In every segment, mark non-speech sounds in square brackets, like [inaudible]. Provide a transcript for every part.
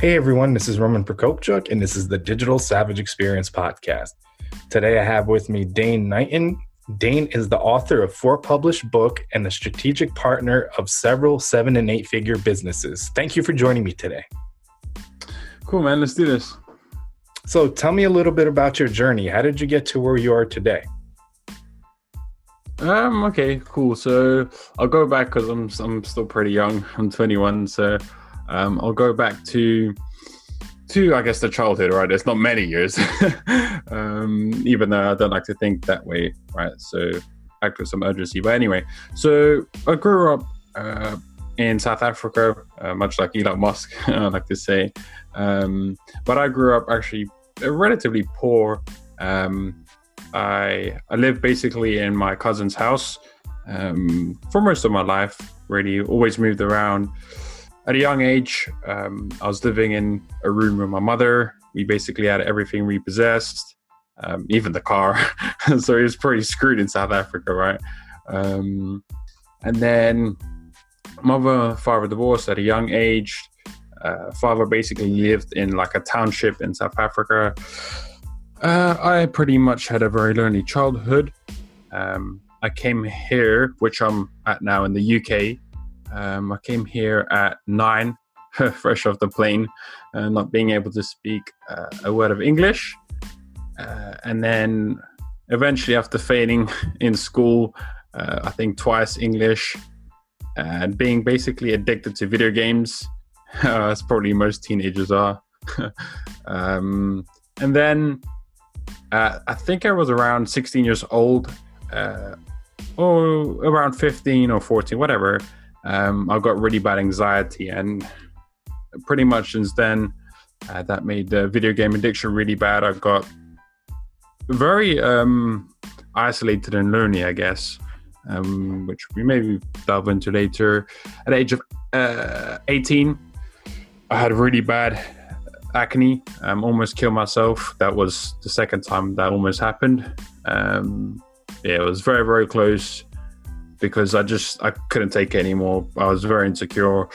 Hey everyone, this is Roman Prokopchuk, and this is the Digital Savage Experience podcast. Today I have with me Dane Knighton. Dane is the author of four published books and the strategic partner of several seven and eight figure businesses. Thank you for joining me today. Cool, man. Let's do this. So tell me a little bit about your journey. How did you get to where you are today? Um. Okay. Cool. So I'll go back because I'm I'm still pretty young. I'm 21. So um, I'll go back to to I guess the childhood, right? It's not many years, [laughs] um, even though I don't like to think that way, right? So act with some urgency. But anyway, so I grew up uh, in South Africa, uh, much like Elon Musk, [laughs] I like to say. Um, but I grew up actually relatively poor. Um, I I lived basically in my cousin's house um, for most of my life. Really, always moved around at a young age, um, I was living in a room with my mother. We basically had everything repossessed, um, even the car. [laughs] so it was pretty screwed in South Africa, right? Um, and then mother, father divorced at a young age. Uh, father basically lived in like a township in South Africa. Uh, I pretty much had a very lonely childhood. Um, I came here, which I'm at now in the UK, um, I came here at nine, [laughs] fresh off the plane, uh, not being able to speak uh, a word of English. Uh, and then eventually, after failing [laughs] in school, uh, I think twice English, and being basically addicted to video games, [laughs] as probably most teenagers are. um, and then uh, I think I was around 16 years old, uh, or around 15 or 14, whatever um, I got really bad anxiety, and pretty much since then, uh, that made the video game addiction really bad. I've got very um, isolated and lonely, I guess, um, which we maybe delve into later. At age of uh, 18, I had really bad acne. Um, almost killed myself. That was the second time that almost happened. Um, yeah, it was very, very close because I just I couldn't take it anymore. I was very insecure,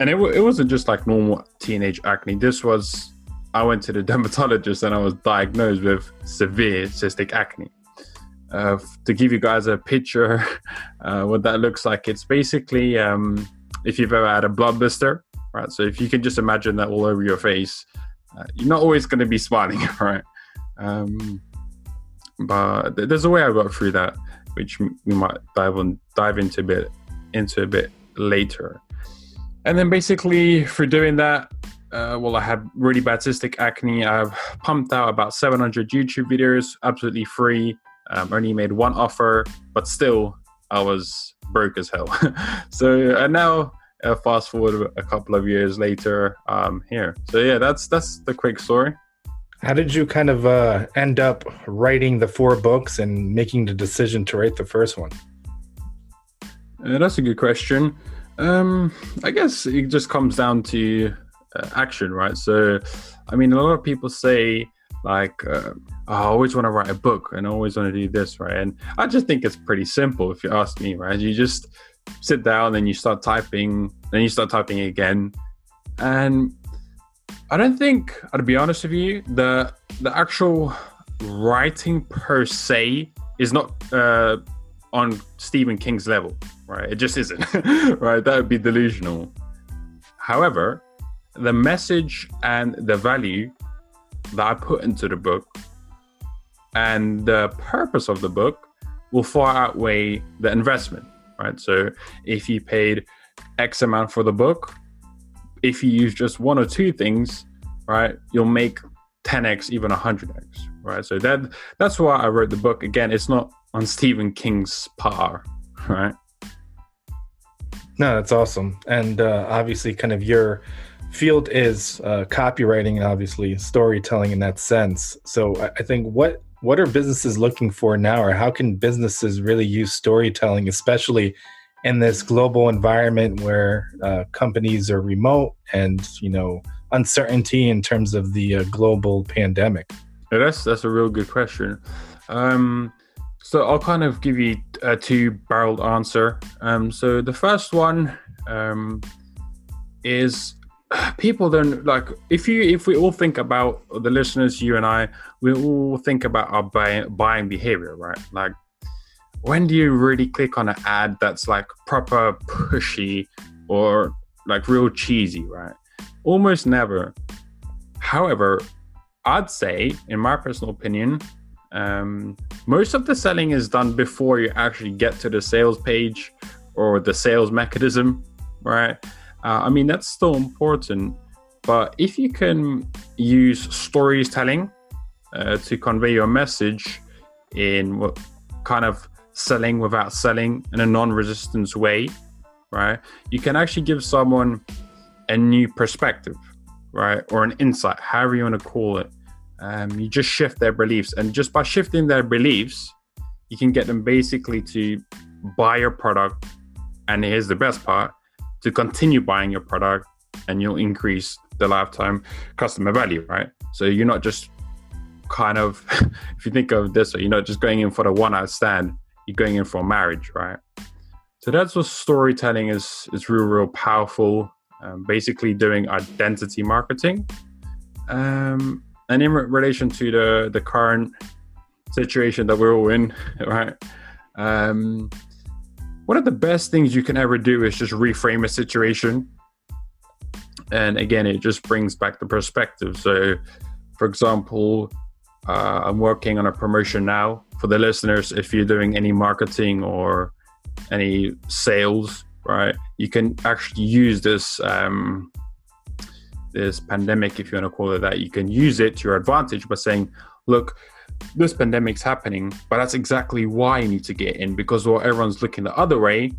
and it it wasn't just like normal teenage acne. This was I went to the [laughs] dermatologist and I was diagnosed with severe cystic acne. Uh, to give you guys a picture, [laughs] uh, what that looks like, it's basically um, if you've ever had a blood blister, right? So if you can just imagine that all over your face, uh, you're not always going to be [laughs] smiling, right? Um, but there's a way I got through that which we might dive on dive into a bit into a bit later. And then basically for doing that, uh, well, I had really bad cystic acne. I've pumped out about 700 YouTube videos, absolutely free. Um, only made one offer, but still, I was broke as hell. [laughs] so, and now, uh, fast forward a couple of years later, um, here. So yeah, that's that's the quick story. How did you kind of uh, end up writing the four books and making the decision to write the first one? Uh, that's a good question. Um, I guess it just comes down to uh, action, right? So, I mean, a lot of people say, like, uh, oh, I always want to write a book and I always want to do this, right? And I just think it's pretty simple if you ask me, right? You just sit down and you start typing, then you start typing again. And I don't think, to be honest with you, the the actual writing per se is not uh, on Stephen King's level, right? It just isn't, [laughs] right? That would be delusional. However, the message and the value that I put into the book and the purpose of the book will far outweigh the investment, right? So if you paid X amount for the book, if you use just one or two things, right, you'll make 10x, even 100x, right? So that that's why I wrote the book. Again, it's not on Stephen King's par, right? No, that's awesome. And uh, obviously, kind of your field is uh, copywriting and obviously storytelling in that sense. So I, I think what what are businesses looking for now, or how can businesses really use storytelling, especially in this global environment where uh, companies are remote and you know uncertainty in terms of the uh, global pandemic? Yeah, that's that's a real good question. Um, so I'll kind of give you a two-barreled answer. Um, so the first one um, is people don't like if you if we all think about the listeners you and i we all think about our buy, buying behavior right like when do you really click on an ad that's like proper pushy or like real cheesy right almost never however i'd say in my personal opinion um, most of the selling is done before you actually get to the sales page or the sales mechanism right uh, I mean, that's still important. But if you can use storytelling uh, to convey your message in what kind of selling without selling in a non-resistance way, right? You can actually give someone a new perspective, right, or an insight, however you want to call it. Um, you just shift their beliefs, and just by shifting their beliefs, you can get them basically to buy your product. And here's the best part: to continue buying your product and you'll increase the lifetime customer value, right? So you're not just kind of, [laughs] if you think of this, you're not just going in for the one night stand, you're going in for a marriage, right? So that's what storytelling is, is real, real powerful. Um, basically doing identity marketing. Um, and in re- relation to the, the current situation that we're all in, [laughs] right? Um, one of the best things you can ever do is just reframe a situation. And again, it just brings back the perspective. So, for example, uh, I'm working on a promotion now for the listeners. If you're doing any marketing or any sales, right, you can actually use this um, this pandemic, if you want to call it that. You can use it to your advantage by saying, "Look, this pandemic's happening, but that's exactly why you need to get in because while everyone's looking the other way,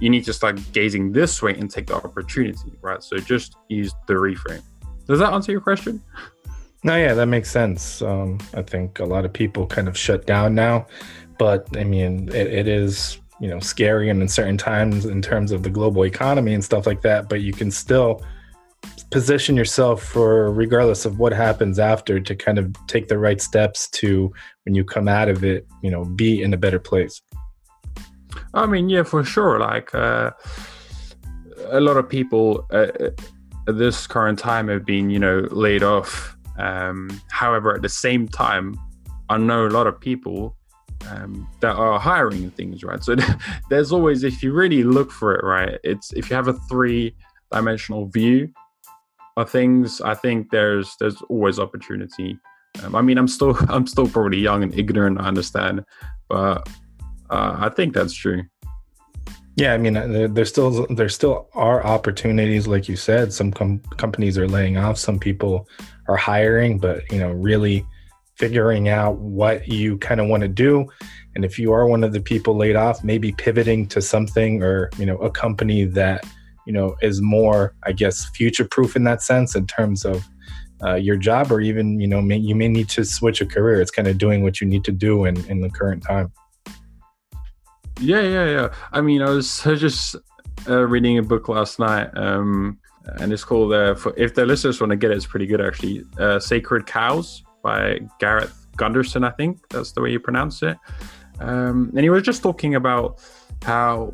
you need to start gazing this way and take the opportunity, right? So just use the reframe. Does that answer your question? No, yeah, that makes sense. Um, I think a lot of people kind of shut down now, but I mean, it, it is you know scary and in certain times in terms of the global economy and stuff like that. But you can still position yourself for regardless of what happens after to kind of take the right steps to when you come out of it you know be in a better place i mean yeah for sure like uh, a lot of people uh, at this current time have been you know laid off um, however at the same time i know a lot of people um, that are hiring things right so [laughs] there's always if you really look for it right it's if you have a three dimensional view of things, I think there's there's always opportunity. Um, I mean, I'm still [laughs] I'm still probably young and ignorant. I understand, but uh, I think that's true. Yeah, I mean, uh, there, there's still there still are opportunities, like you said. Some com- companies are laying off, some people are hiring, but you know, really figuring out what you kind of want to do, and if you are one of the people laid off, maybe pivoting to something or you know a company that you know is more i guess future proof in that sense in terms of uh, your job or even you know may, you may need to switch a career. It's kind of doing what you need to do in in the current time. Yeah yeah yeah. I mean i was, just uh, reading a book last night um, and it's called uh, for, if the listeners want to get it it's pretty good actually. Uh, sacred cows by garrett gunderson i think that's the way you pronounce it. Um, and he was just talking about how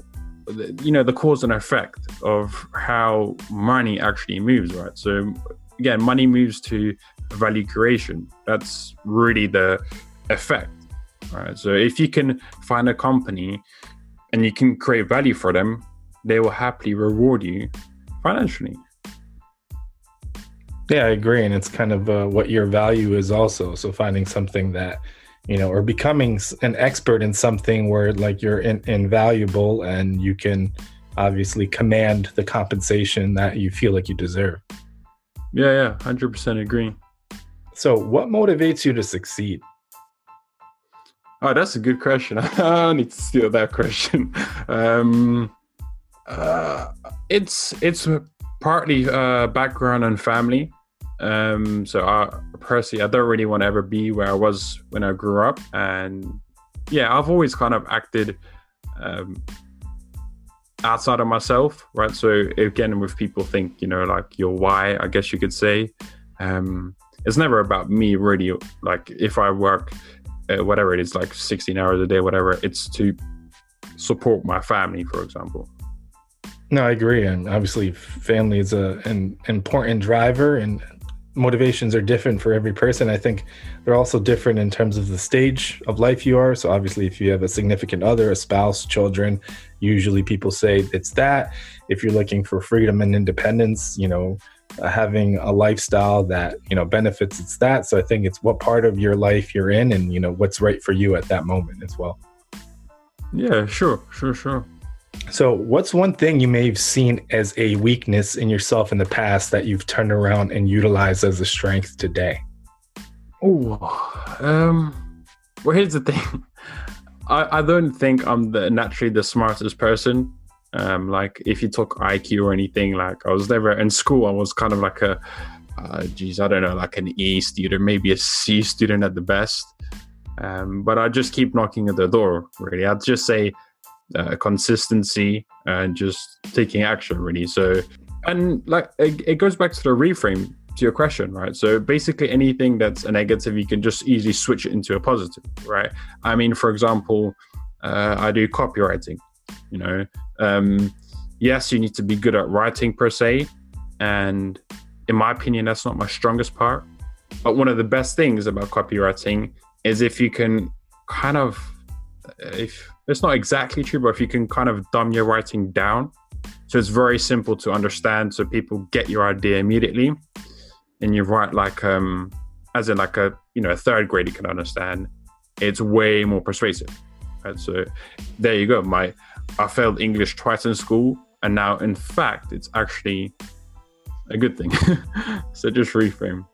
you know the cause and effect of how money actually moves right? So again money moves to value creation. That's really the effect right? So if you can find a company and you can create value for them they will happily reward you financially yeah i agree and it's kind of uh, what your value is also so finding something that you know, or becoming an expert in something where like you're in, invaluable and you can obviously command the compensation that you feel like you deserve. Yeah, yeah, 100% agree. So, what motivates you to succeed? Oh, that's a good question. [laughs] I need to steal that question. Um, Uh, it's it's partly uh, background and family. Um, so I personally, I don't really want to ever be where I was when I grew up, and yeah, I've always kind of acted um, outside of myself, right? So again, with people think, you know, like your why, I guess you could say, um, it's never about me really. Like if I work, uh, whatever it is, like 16 hours a day, whatever, it's to support my family, for example. No, I agree, and obviously, family is a, an important driver, and motivations are different for every person. I think they're also different in terms of the stage of life you are. So, obviously, if you have a significant other, a spouse, children, usually people say it's that. If you're looking for freedom and independence, you know, having a lifestyle that, you know, benefits, it's that. So, I think it's what part of your life you're in and, you know, what's right for you at that moment as well. Yeah, sure, sure, sure. So, what's one thing you may have seen as a weakness in yourself in the past that you've turned around and utilized as a strength today? Oh, um, well, here's the thing. [laughs] I, I don't think I'm the naturally the smartest person. Um, like if you talk IQ or anything, like I was never in school. I was kind of like a, uh, geez, I don't know, like an E student, maybe a C student at the best. Um, but I just keep knocking at the door. Really, I'd just say uh, consistency and just taking action really. So and like it, it, goes back to the reframe to your question right? So basically anything that's a negative you can just easily switch it into a positive right? I mean for example uh, i do copywriting you know? Um, yes you need to be good at writing per se and in my opinion that's not my strongest part. But one of the best things about copywriting is if you can kind of if it's not exactly true, but if you can kind of dumb your writing down, so it's very simple to understand, so people get your idea immediately, and you write like um as in like a you know a third grader can understand, it's way more persuasive. Right? So there you go. My I failed English twice in school, and now in fact it's actually a good thing. [laughs] so just reframe.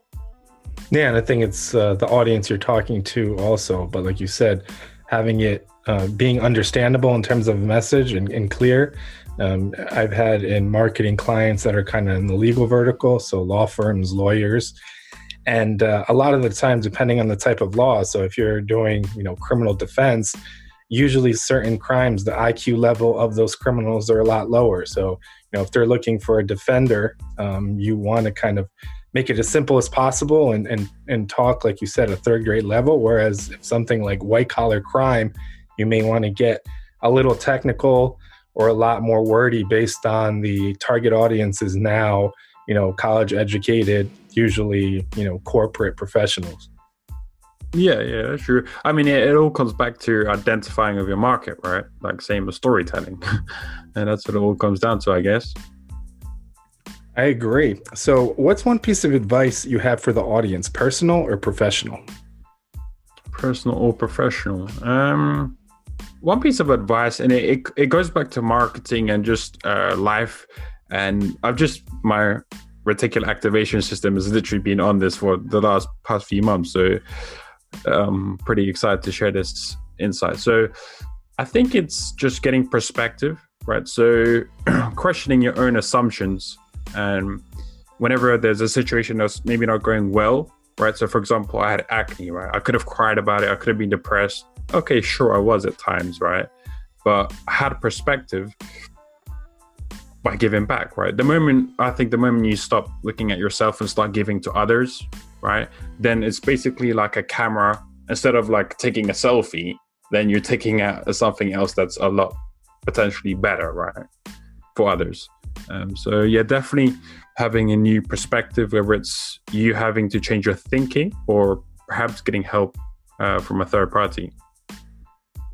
Yeah, and I think it's uh, the audience you're talking to also. But like you said, having it uh, being understandable in terms of message and, and clear. Um, I've had in marketing clients that are kind of in the legal vertical, so law firms, lawyers, and uh, a lot of the time, depending on the type of law. So if you're doing, you know, criminal defense, usually certain crimes, the IQ level of those criminals are a lot lower. So know, if they're looking for a defender, um, you want to kind of make it as simple as possible and, and and talk like you said a third grade level. Whereas if something like white collar crime you may want to get a little technical or a lot more wordy based on the target audience is now you know college educated usually you know corporate professionals yeah yeah that's true i mean it, it all comes back to identifying of your market right like same as storytelling [laughs] and that's what it all comes down to i guess I agree. So, what's one piece of advice you have for the audience, personal or professional? Personal or professional? Um, one piece of advice, and it, it, it goes back to marketing and just uh, life. And I've just, my reticular activation system has literally been on this for the last past few months. So, um, pretty excited to share this insight. So, I think it's just getting perspective, right? So, [clears throat] questioning your own assumptions and whenever there's a situation that's maybe not going well, right? So, for example, I had acne, right? I could have cried about it. I could have been depressed. Okay, sure, I was at times, right? But I had perspective by giving back, right? The moment I think the moment you stop looking at yourself and start giving to others, right? Then it's basically like a camera. Instead of like taking a selfie, then you're taking out something else that's a lot potentially better, right? For others. Um, so yeah, definitely having a new perspective, whether it's you having to change your thinking or perhaps getting help uh, from a third party.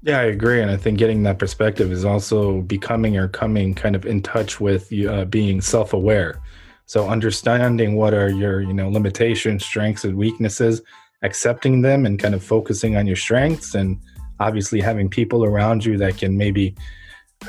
Yeah, I agree, and I think getting that perspective is also becoming or coming kind of in touch with uh, being self-aware. So understanding what are your you know limitations, strengths, and weaknesses, accepting them, and kind of focusing on your strengths, and obviously having people around you that can maybe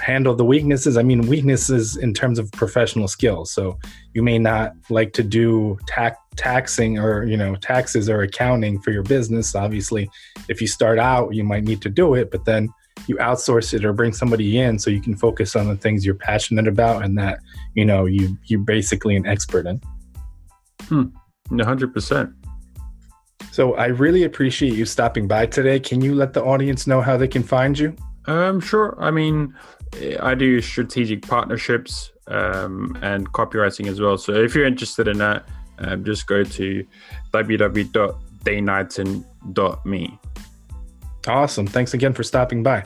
handle the weaknesses. I mean, weaknesses in terms of professional skills. So you may not like to do tax taxing or you know taxes or accounting for your business. Obviously, if you start out, you might need to do it, but then you outsource it or bring somebody in so you can focus on the things you're passionate about and that you know you you're basically an expert in. Hmm. 100%. So I really appreciate you stopping by today. Can you let the audience know how they can find you? Um, sure. I mean, I do strategic partnerships um, and copywriting as well. So if you're interested in that, um, just go to www.daneknighton.me. Awesome. Thanks again for stopping by.